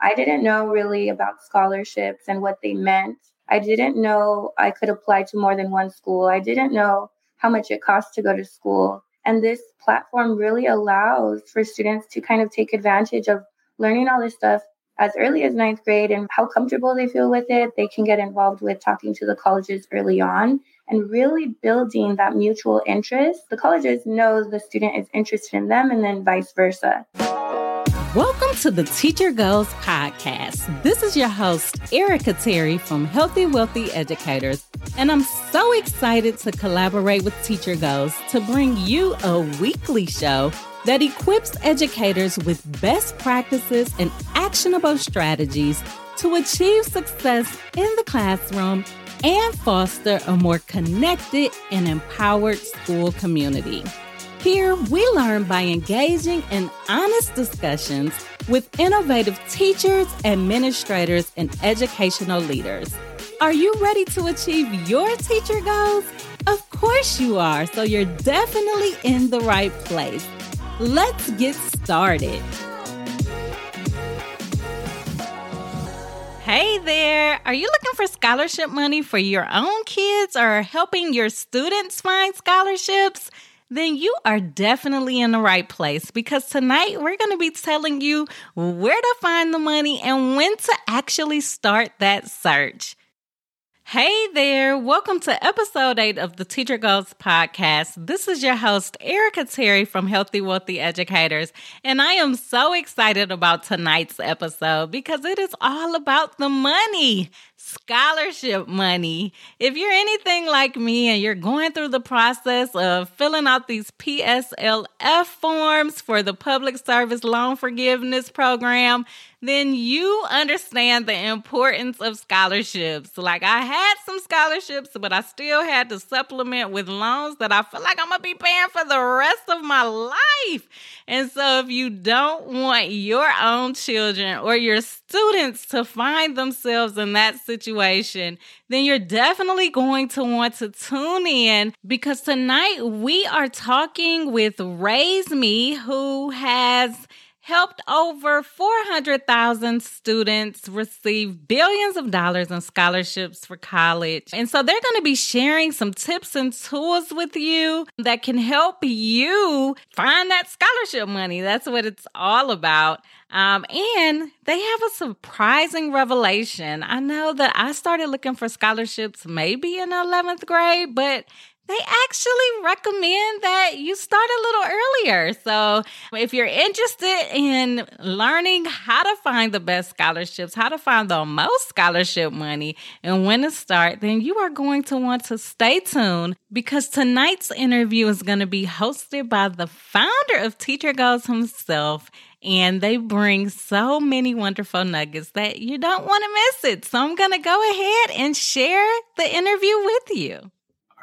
I didn't know really about scholarships and what they meant. I didn't know I could apply to more than one school. I didn't know how much it costs to go to school. And this platform really allows for students to kind of take advantage of learning all this stuff as early as ninth grade and how comfortable they feel with it. They can get involved with talking to the colleges early on and really building that mutual interest. The colleges know the student is interested in them and then vice versa. Welcome to the TeacherGoals podcast. This is your host, Erica Terry from Healthy Wealthy Educators, and I'm so excited to collaborate with TeacherGoals to bring you a weekly show that equips educators with best practices and actionable strategies to achieve success in the classroom and foster a more connected and empowered school community. Here, we learn by engaging in honest discussions with innovative teachers, administrators, and educational leaders. Are you ready to achieve your teacher goals? Of course you are, so you're definitely in the right place. Let's get started. Hey there! Are you looking for scholarship money for your own kids or helping your students find scholarships? Then you are definitely in the right place because tonight we're going to be telling you where to find the money and when to actually start that search. Hey there, welcome to episode 8 of the TeacherGoals podcast. This is your host, Erica Terry from Healthy Wealthy Educators, and I am so excited about tonight's episode because it is all about the money scholarship money. If you're anything like me and you're going through the process of filling out these PSLF forms for the Public Service Loan Forgiveness Program, then you understand the importance of scholarships. Like I had some scholarships, but I still had to supplement with loans that I feel like I'm gonna be paying for the rest of my life. And so if you don't want your own children or your students to find themselves in that situation, then you're definitely going to want to tune in because tonight we are talking with RaiseMe, who has helped over 400,000 students receive billions of dollars in scholarships for college. And so they're going to be sharing some tips and tools with you that can help you find that scholarship money. That's what it's all about. Um, and they have a surprising revelation. I know that I started looking for scholarships maybe in 11th grade, but they actually recommend that you start a little earlier. So, if you're interested in learning how to find the best scholarships, how to find the most scholarship money, and when to start, then you are going to want to stay tuned because tonight's interview is going to be hosted by the founder of TeacherGoals himself. And they bring so many wonderful nuggets that you don't want to miss it. So I'm going to go ahead and share the interview with you.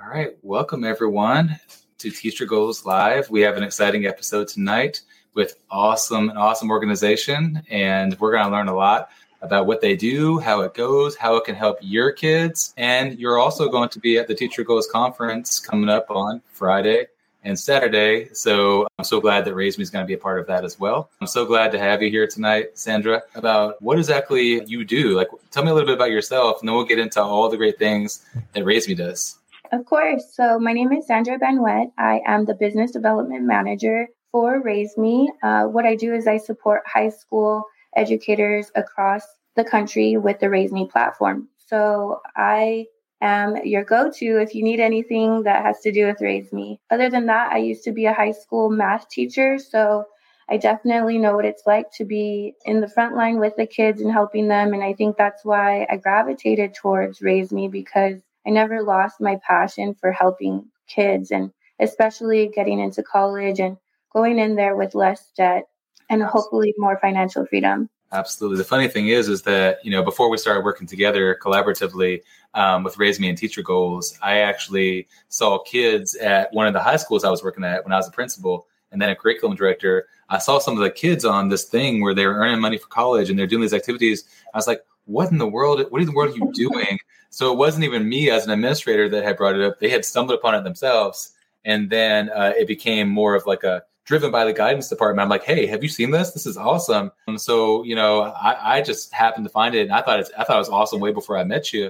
All right. Welcome, everyone, to TeacherGoals Live. We have an exciting episode tonight with awesome, an awesome organization, and we're going to learn a lot about what they do, how it goes, how it can help your kids. And you're also going to be at the TeacherGoals Conference coming up on Friday and Saturday. So I'm so glad that RaiseMe is going to be a part of that as well. I'm so glad to have you here tonight, Sandra, about what exactly you do. Like, tell me a little bit about yourself, and then we'll get into all the great things that RaiseMe does. Of course. So, my name is Sandra Banuett. I am the business development manager for RaiseMe. Uh, what I do is I support high school educators across the country with the RaiseMe platform. So, I am your go to if you need anything that has to do with RaiseMe. Other than that, I used to be a high school math teacher. So, I definitely know what it's like to be in the front line with the kids and helping them. And I think that's why I gravitated towards RaiseMe because I never lost my passion for helping kids and especially getting into college and going in there with less debt and hopefully more financial freedom. Absolutely. The funny thing is, is that you know before we started working together collaboratively um, with RaiseMe and TeacherGoals, I actually saw kids at one of the high schools I was working at when I was a principal, and then a curriculum director. I saw some of the kids on this thing where they were earning money for college and they're doing these activities. I was like, "What in the world? What in the world are you doing?" So it wasn't even me as an administrator that had brought it up. They had stumbled upon it themselves. And then uh, it became more of like a driven by the guidance department. I'm like, hey, have you seen this? This is awesome. And so, you know, I, I just happened to find it, and I thought it's I thought it was awesome way before I met you.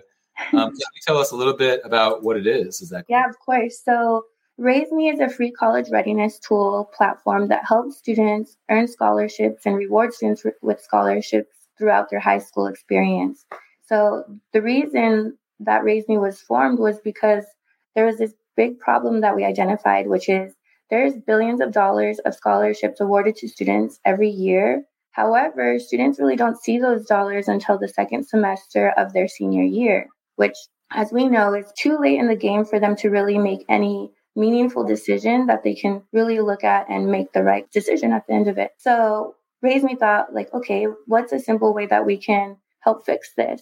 Um, can you tell us a little bit about what it is? Is that yeah, of course. So RaiseMe is a free college readiness tool platform that helps students earn scholarships and reward students with scholarships throughout their high school experience. So the reason that RaiseMe was formed was because there was this big problem that we identified, which is there's billions of dollars of scholarships awarded to students every year. However, students really don't see those dollars until the second semester of their senior year, which, as we know, is too late in the game for them to really make any meaningful decision that they can really look at and make the right decision at the end of it. So, RaiseMe thought, like, okay, what's a simple way that we can help fix this?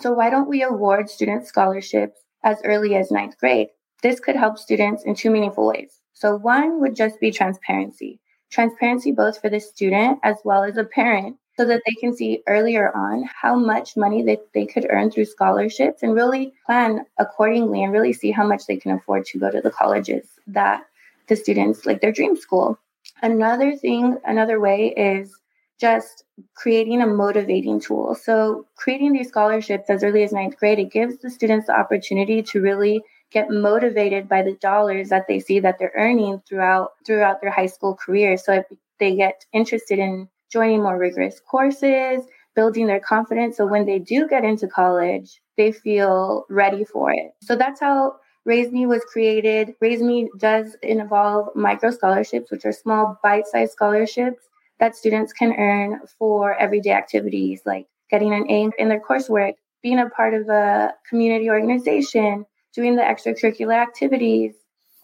So, why don't we award student scholarships as early as ninth grade? This could help students in two meaningful ways. So, one would just be transparency transparency both for the student as well as a parent so that they can see earlier on how much money that they could earn through scholarships and really plan accordingly and really see how much they can afford to go to the colleges that the students like their dream school. Another thing, another way is just creating a motivating tool. So, creating these scholarships as early as ninth grade, it gives the students the opportunity to really get motivated by the dollars that they see that they're earning throughout throughout their high school career. So, if they get interested in joining more rigorous courses, building their confidence. So when they do get into college, they feel ready for it. So that's how RaiseMe was created. RaiseMe does involve micro scholarships, which are small bite sized scholarships that students can earn for everyday activities like getting an A in their coursework, being a part of a community organization, doing the extracurricular activities,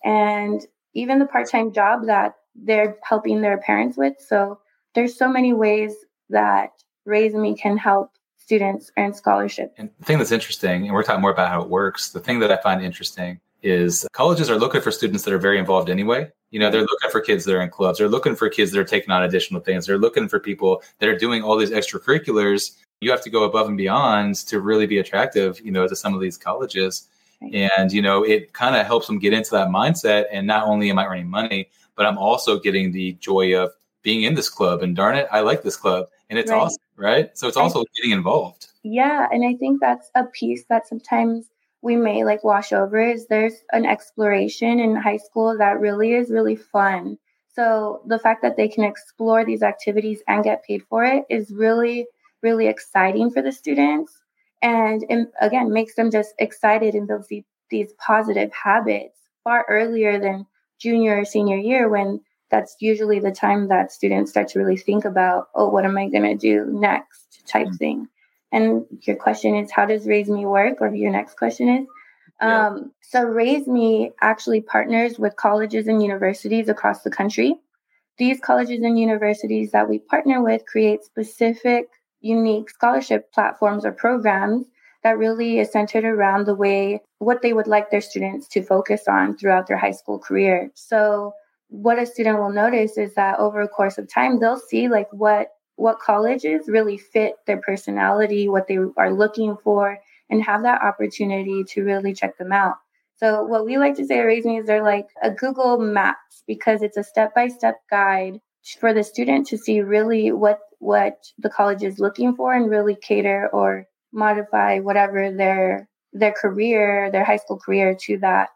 and even the part time job that they're helping their parents with. So there's so many ways that RaiseMe can help students earn scholarships. And the thing that's interesting, and we're talking more about how it works, the thing that I find interesting is colleges are looking for students that are very involved anyway. You know, they're mm-hmm. looking for kids that are in clubs, they're looking for kids that are taking on additional things, they're looking for people that are doing all these extracurriculars. You have to go above and beyond to really be attractive, you know, to some of these colleges. Right. And, you know, it kind of helps them get into that mindset. And not only am I earning money, but I'm also getting the joy of being in this club and darn it i like this club and it's right. awesome right so it's also I, getting involved yeah and i think that's a piece that sometimes we may like wash over is there's an exploration in high school that really is really fun so the fact that they can explore these activities and get paid for it is really really exciting for the students and, and again makes them just excited and builds these, these positive habits far earlier than junior or senior year when that's usually the time that students start to really think about, oh, what am I going to do next type mm-hmm. thing. And your question is, how does RaiseMe work? Or your next question is, yeah. um, so Raise Me actually partners with colleges and universities across the country. These colleges and universities that we partner with create specific, unique scholarship platforms or programs that really is centered around the way what they would like their students to focus on throughout their high school career. So what a student will notice is that over a course of time they'll see like what what colleges really fit their personality what they are looking for and have that opportunity to really check them out so what we like to say at RaiseMe is they're like a google maps because it's a step-by-step guide for the student to see really what what the college is looking for and really cater or modify whatever their their career their high school career to that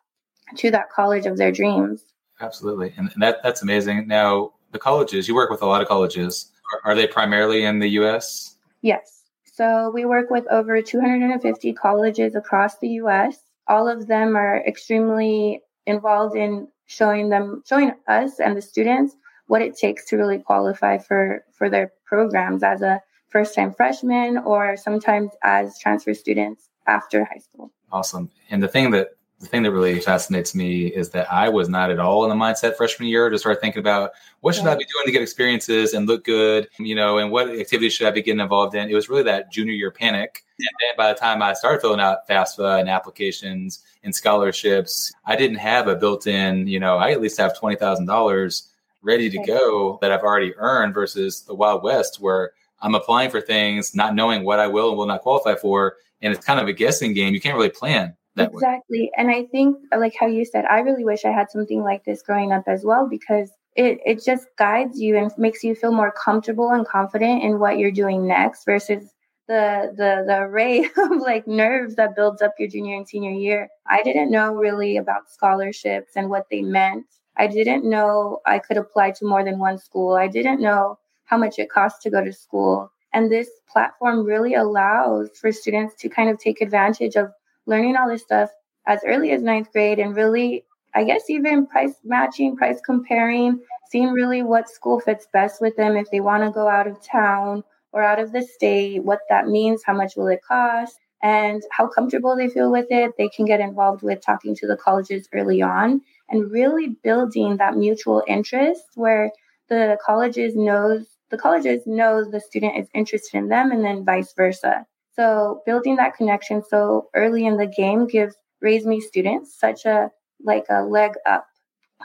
to that college of their dreams Absolutely, and, and that that's amazing. Now, the colleges you work with a lot of colleges. Are, they primarily in the U.S.? Yes. So we work with over 250 colleges across the U.S. All of them are extremely involved in showing them, showing us and the students what it takes to really qualify for for their programs as a first time freshman or sometimes as transfer students after high school. Awesome. And the thing that the thing that really fascinates me is that I was not at all in the mindset freshman year to start thinking about what should yeah. I be doing to get experiences and look good, you know, and what activities should I be getting involved in. It was really that junior year panic. And then by the time I started filling out FAFSA and applications and scholarships, I didn't have a built in, you know, I at least have $20,000 ready to go that I've already earned versus the Wild West where I'm applying for things, not knowing what I will and will not qualify for. And it's kind of a guessing game. You can't really plan exactly. Way. And I think, like how you said, I really wish I had something like this growing up as well, because it, it just guides you and makes you feel more comfortable and confident in what you're doing next versus the the the array of like nerves that builds up your junior and senior year. I didn't know really about scholarships and what they meant. I didn't know I could apply to more than one school. I didn't know how much it costs to go to school. And this platform really allows for students to kind of take advantage of learning all this stuff as early as ninth grade and really I guess even price matching, price comparing, seeing really what school fits best with them if they want to go out of town or out of the state, what that means, how much will it cost, and how comfortable they feel with it. They can get involved with talking to the colleges early on and really building that mutual interest where the colleges knows the colleges knows the student is interested in them and then vice versa. So building that connection so early in the game gives RaiseMe students such a like a leg up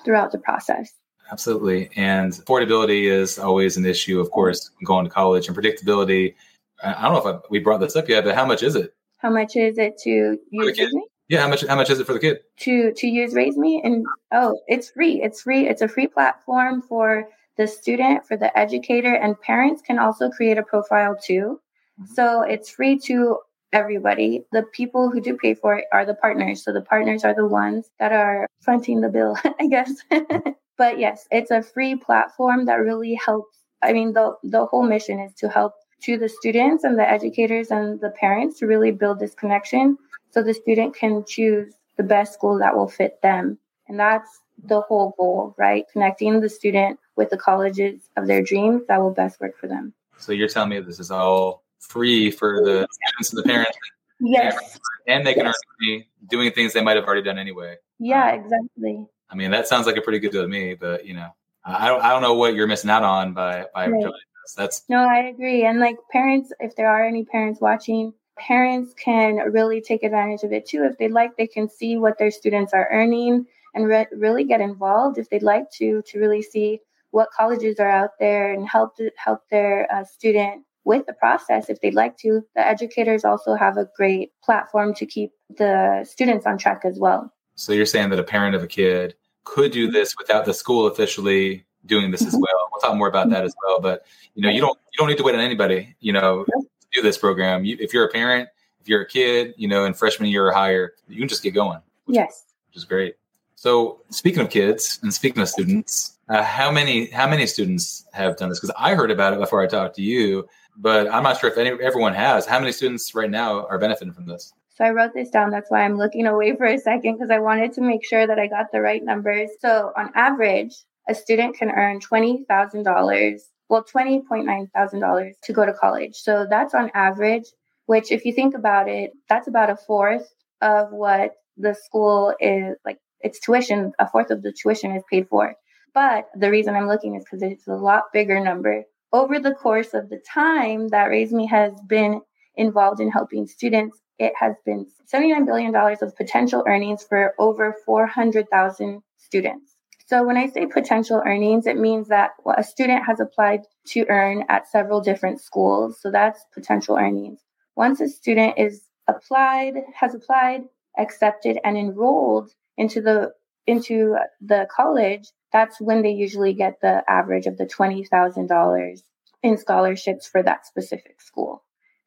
throughout the process. Absolutely. And affordability is always an issue, of course, going to college and predictability. I don't know if I, we brought this up yet, but how much is it? How much is it to use RaiseMe? Yeah, how much how much is it for the kid? To to use RaiseMe? And oh, it's free. It's free. It's a free platform for the student, for the educator, and parents can also create a profile too. So it's free to everybody. The people who do pay for it are the partners. So the partners are the ones that are fronting the bill, I guess. but yes, it's a free platform that really helps. I mean, the the whole mission is to help to the students and the educators and the parents to really build this connection so the student can choose the best school that will fit them. And that's the whole goal, right? Connecting the student with the colleges of their dreams that will best work for them. So you're telling me this is all free for the students and the parents. Yes. And they can yes. earn money doing things they might have already done anyway. Yeah, um, exactly. I mean, that sounds like a pretty good deal to me, but you know, I don't, I don't know what you're missing out on by, by right. this. That's no, I agree. And like parents, if there are any parents watching, parents can really take advantage of it too. If they'd like, they can see what their students are earning and re- really get involved if they'd like to, to really see what colleges are out there and help help their uh, student with the process if they'd like to. The educators also have a great platform to keep the students on track as well. So you're saying that a parent of a kid could do this without the school officially doing this as mm-hmm. well. We'll talk more about that as well. But you know, you don't you don't need to wait on anybody. You know, to do this program. You, if you're a parent, if you're a kid, you know, in freshman year or higher, you can just get going. Which, yes, which is great. So speaking of kids and speaking of students, uh, how many how many students have done this? Because I heard about it before I talked to you but I'm not sure if any, everyone has. How many students right now are benefiting from this? So I wrote this down. That's why I'm looking away for a second because I wanted to make sure that I got the right numbers. So on average, a student can earn $20,000, well, $20.9 thousand to go to college. So that's on average, which if you think about it, that's about a fourth of what the school is like its tuition, a fourth of the tuition is paid for. But the reason I'm looking is because it's a lot bigger number over the course of the time that RaiseMe has been involved in helping students, it has been $79 billion of potential earnings for over 400,000 students. So when I say potential earnings, it means that a student has applied to earn at several different schools. So that's potential earnings. Once a student is applied, has applied, accepted, and enrolled into the into the college, that's when they usually get the average of the $20,000 in scholarships for that specific school.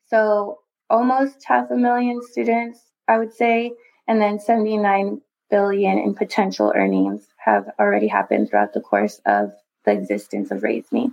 So almost half a million students, I would say, and then 79 billion in potential earnings have already happened throughout the course of the existence of RaiseMe.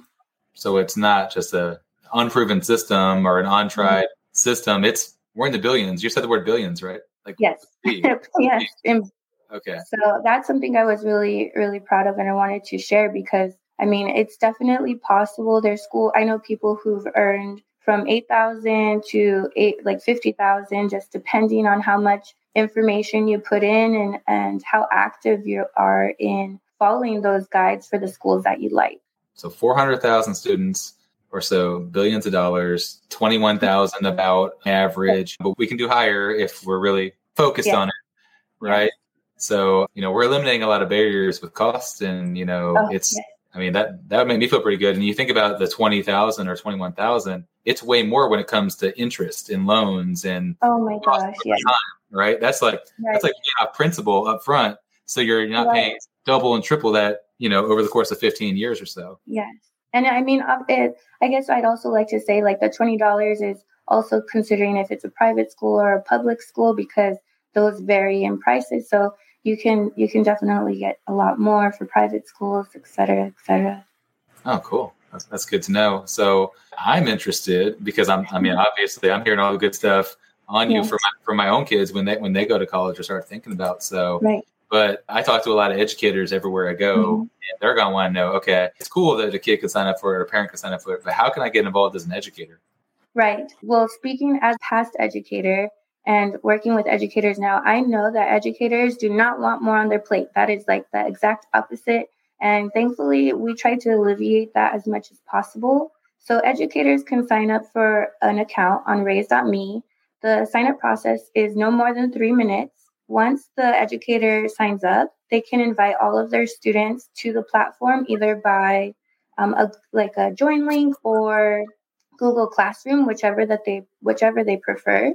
So it's not just a unproven system or an untried mm-hmm. system. It's we're in the billions. You said the word billions, right? Like yes, yes, in Okay. So that's something I was really, really proud of and I wanted to share because I mean, it's definitely possible. There's school, I know people who've earned from 8,000 to eight, like 50,000, just depending on how much information you put in and, and how active you are in following those guides for the schools that you like. So 400,000 students or so, billions of dollars, 21,000 about average, but we can do higher if we're really focused yeah. on it, right? So, you know, we're eliminating a lot of barriers with cost and, you know, oh, it's, yes. I mean, that, that would make me feel pretty good. And you think about the 20,000 or 21,000, it's way more when it comes to interest in loans and, oh my gosh, yeah. Time, right. That's like, right. that's like off principal up front. So you're not right. paying double and triple that you know, over the course of 15 years or so. Yes. And I mean, uh, it, I guess I'd also like to say like the $20 is also considering if it's a private school or a public school because those vary in prices. So you can you can definitely get a lot more for private schools, et cetera, et cetera. Oh, cool. That's, that's good to know. So I'm interested because I'm, I mean, obviously I'm hearing all the good stuff on you for my, for my own kids when they, when they go to college or start thinking about. So, right. but I talk to a lot of educators everywhere I go mm-hmm. and they're going to want to know, okay, it's cool that a kid can sign up for it or a parent can sign up for it, but how can I get involved as an educator? Right. Well, speaking as past educator, and working with educators now, I know that educators do not want more on their plate. That is like the exact opposite. And thankfully, we try to alleviate that as much as possible. So educators can sign up for an account on raise.me. The sign up process is no more than three minutes. Once the educator signs up, they can invite all of their students to the platform either by um, a, like a join link or Google Classroom, whichever that they whichever they prefer.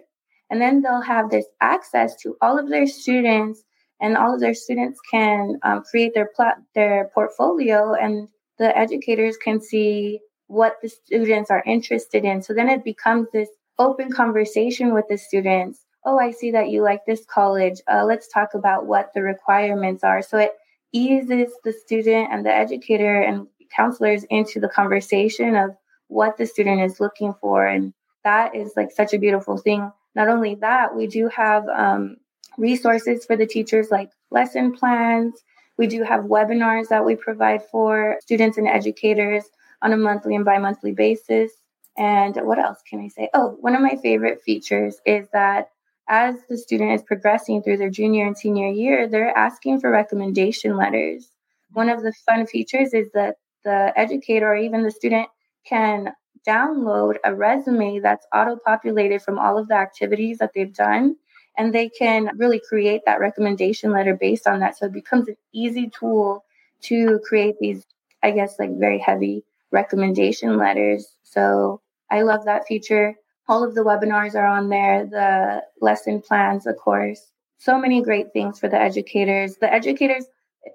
And then they'll have this access to all of their students, and all of their students can um, create their plat- their portfolio, and the educators can see what the students are interested in. So then it becomes this open conversation with the students. Oh, I see that you like this college. Uh, let's talk about what the requirements are. So it eases the student and the educator and counselors into the conversation of what the student is looking for. And that is like such a beautiful thing not only that, we do have um, resources for the teachers like lesson plans. We do have webinars that we provide for students and educators on a monthly and bi monthly basis. And what else can I say? Oh, one of my favorite features is that as the student is progressing through their junior and senior year, they're asking for recommendation letters. One of the fun features is that the educator or even the student can download a resume that's auto populated from all of the activities that they've done. And they can really create that recommendation letter based on that. So it becomes an easy tool to create these, I guess, like very heavy recommendation letters. So I love that feature. All of the webinars are on there, the lesson plans, of course. So many great things for the educators. The educators,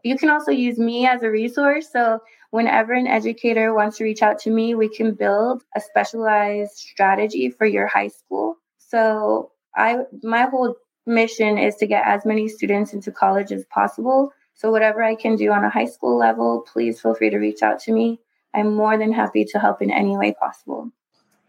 you can also use me as a resource. So whenever an educator wants to reach out to me, we can build a specialized strategy for your high school. So I my whole mission is to get as many students into college as possible. So whatever I can do on a high school level, please feel free to reach out to me. I'm more than happy to help in any way possible.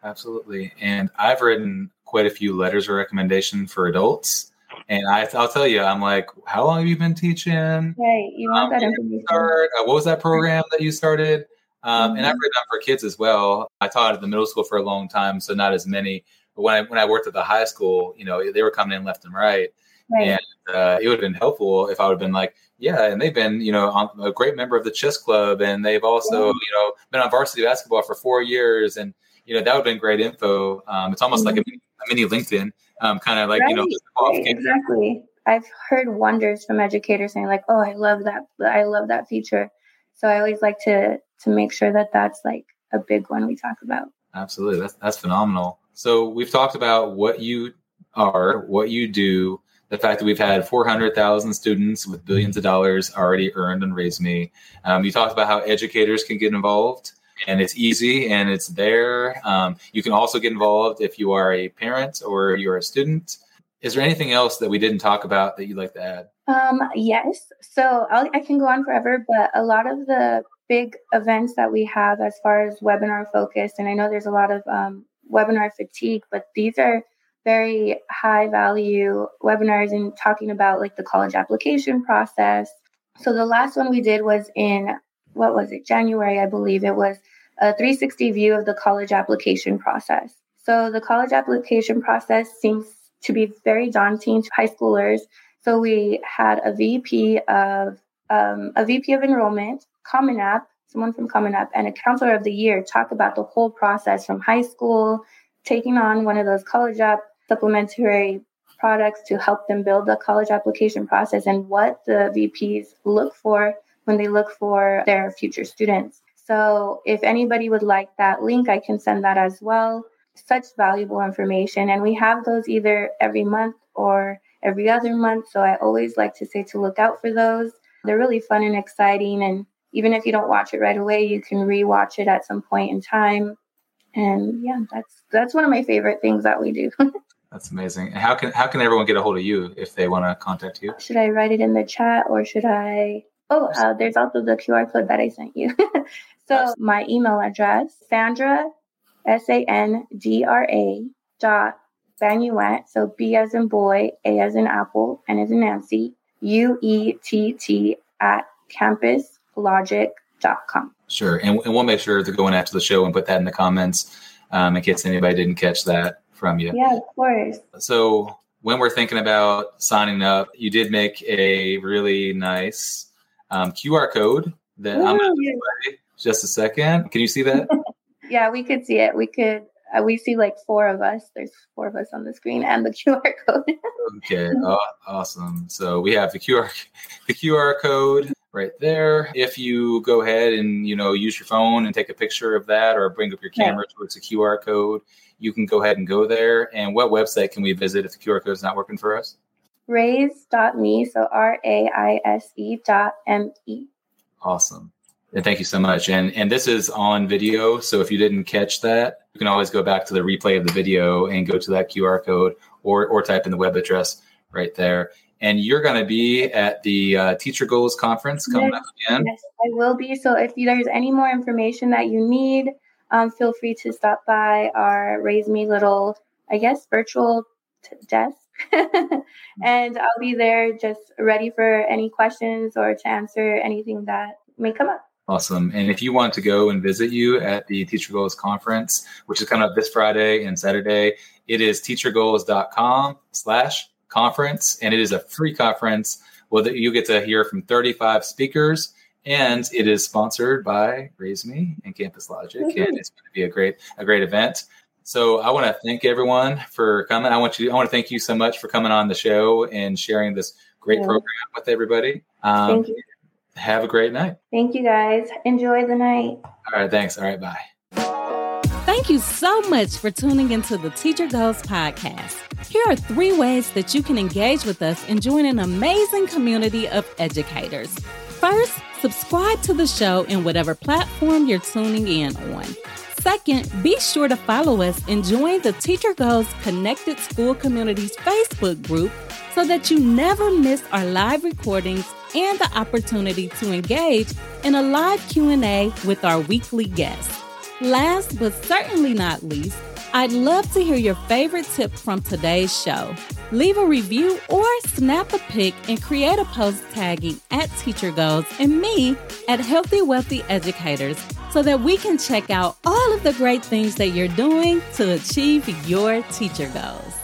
Absolutely. And I've written quite a few letters of recommendation for adults. And I, will tell you, I'm like, how long have you been teaching? Right. You want um, that information. Start, uh, what was that program that you started? Um, mm-hmm. And I've mm-hmm. written for kids as well. I taught at the middle school for a long time, so not as many. But when I, when I worked at the high school, you know, they were coming in left and right. right. And uh, it would have been helpful if I would have been like, yeah, and they've been, you know, a great member of the chess club, and they've also, yeah. you know, been on varsity basketball for four years, and you know, that would have been great info. Um, it's almost mm-hmm. like a mini, a mini LinkedIn um, kind of like right, you know exactly. I've heard wonders from educators saying like oh i love that i love that feature. So i always like to to make sure that that's like a big one we talk about. Absolutely that's that's phenomenal. So we've talked about what you are what you do the fact that we've had 400,000 students with billions of dollars already earned on RaiseMe. Um, you talked about how educators can get involved and it's easy and it's there. Um, you can also get involved if you are a parent or you're a student. Is there anything else that we didn't talk about that you'd like to add? Um, yes. So I'll, I can go on forever, but a lot of the big events that we have as far as webinar focused, and I know there's a lot of um, webinar fatigue, but these are very high value webinars in talking about like the college application process. So the last one we did was in what was it, January, I believe it was a 360 view of the college application process. So the college application process seems to be very daunting to high schoolers. So we had a VP of um, a VP of enrollment, Common App, someone from Common App, and a counselor of the year talk about the whole process from high school, taking on one of those college app supplementary products to help them build the college application process and what the VPs look for when they look for their future students. So if anybody would like that link, I can send that as well. Such valuable information. And we have those either every month or every other month. So I always like to say to look out for those. They're really fun and exciting. And even if you don't watch it right away, you can rewatch it at some point in time. And yeah, that's that's one of my favorite things that we do. that's amazing. And how can how can everyone get a hold of you if they want to contact you? Should I write it in the chat or should I? Oh, uh, there's also the QR code that I sent you. so my email address, Sandra, S A N D R A dot Banuett. So B as in boy, A as in apple, N as in Nancy, U E T T at campuslogic.com. Sure. And, and we'll make sure to go in after the show and put that in the comments um, in case anybody didn't catch that from you. Yeah, of course. So when we're thinking about signing up, you did make a really nice um, QR code that Ooh, I'm going to play just a second. Can you see that? yeah, we could see it. We could. Uh, we see like four of us. There's four of us on the screen and the QR code. okay, oh, awesome. So we have the QR the QR code right there. If you go ahead and you know use your phone and take a picture of that, or bring up your camera yeah. towards the QR code, you can go ahead and go there. And what website can we visit if the QR code is not working for us? Raise.me, so R A I S E dot M E. Awesome. And thank you so much. And and this is on video, so if you didn't catch that, you can always go back to the replay of the video and go to that QR code or or type in the web address right there and you're going to be at the uh, TeacherGoals Conference coming yes, up again. Yes, I will be. So if there's any more information that you need, um, feel free to stop by our RaiseMe Little, I guess, virtual t- desk. and I'll be there just ready for any questions or to answer anything that may come up. Awesome. And if you want to go and visit you at the TeacherGoals Conference, which is coming up this Friday and Saturday, it is teachergoals.com slash conference, and it is a free conference. Well, you get to hear from 35 speakers, and it is sponsored by RaiseMe and CampusLogic, mm-hmm. and it's going to be a great a great event. So I want to thank everyone for coming. I want you. I want to thank you so much for coming on the show and sharing this great yeah. program with everybody. Um, thank you. Have a great night. Thank you, guys. Enjoy the night. All right. Thanks. All right. Bye. Thank you so much for tuning into the TeacherGoals podcast. Here are three ways that you can engage with us and join an amazing community of educators. First, subscribe to the show in whatever platform you're tuning in on. Second, be sure to follow us and join the TeacherGoals Connected School Communities Facebook group so that you never miss our live recordings and the opportunity to engage in a live Q&A with our weekly guests. Last but certainly not least, I'd love to hear your favorite tip from today's show. Leave a review or snap a pic and create a post tagging at TeacherGoals and me at Healthy Wealthy Educators so that we can check out all of the great things that you're doing to achieve your teacher goals.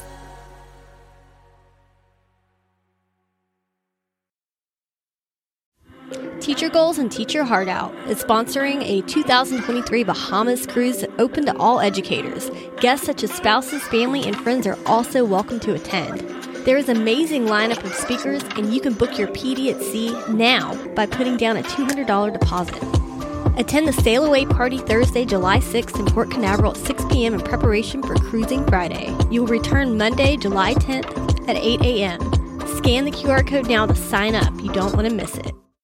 TeacherGoals and Teach Your Heart Out is sponsoring a 2023 Bahamas cruise open to all educators. Guests such as spouses, family, and friends are also welcome to attend. There is amazing lineup of speakers, and you can book your PD at sea now by putting down a $200 deposit. Attend the Sail Away Party Thursday, July 6th in Port Canaveral at 6 p.m. in preparation for Cruising Friday. You will return Monday, July 10th at 8 a.m. Scan the QR code now to sign up. You don't want to miss it.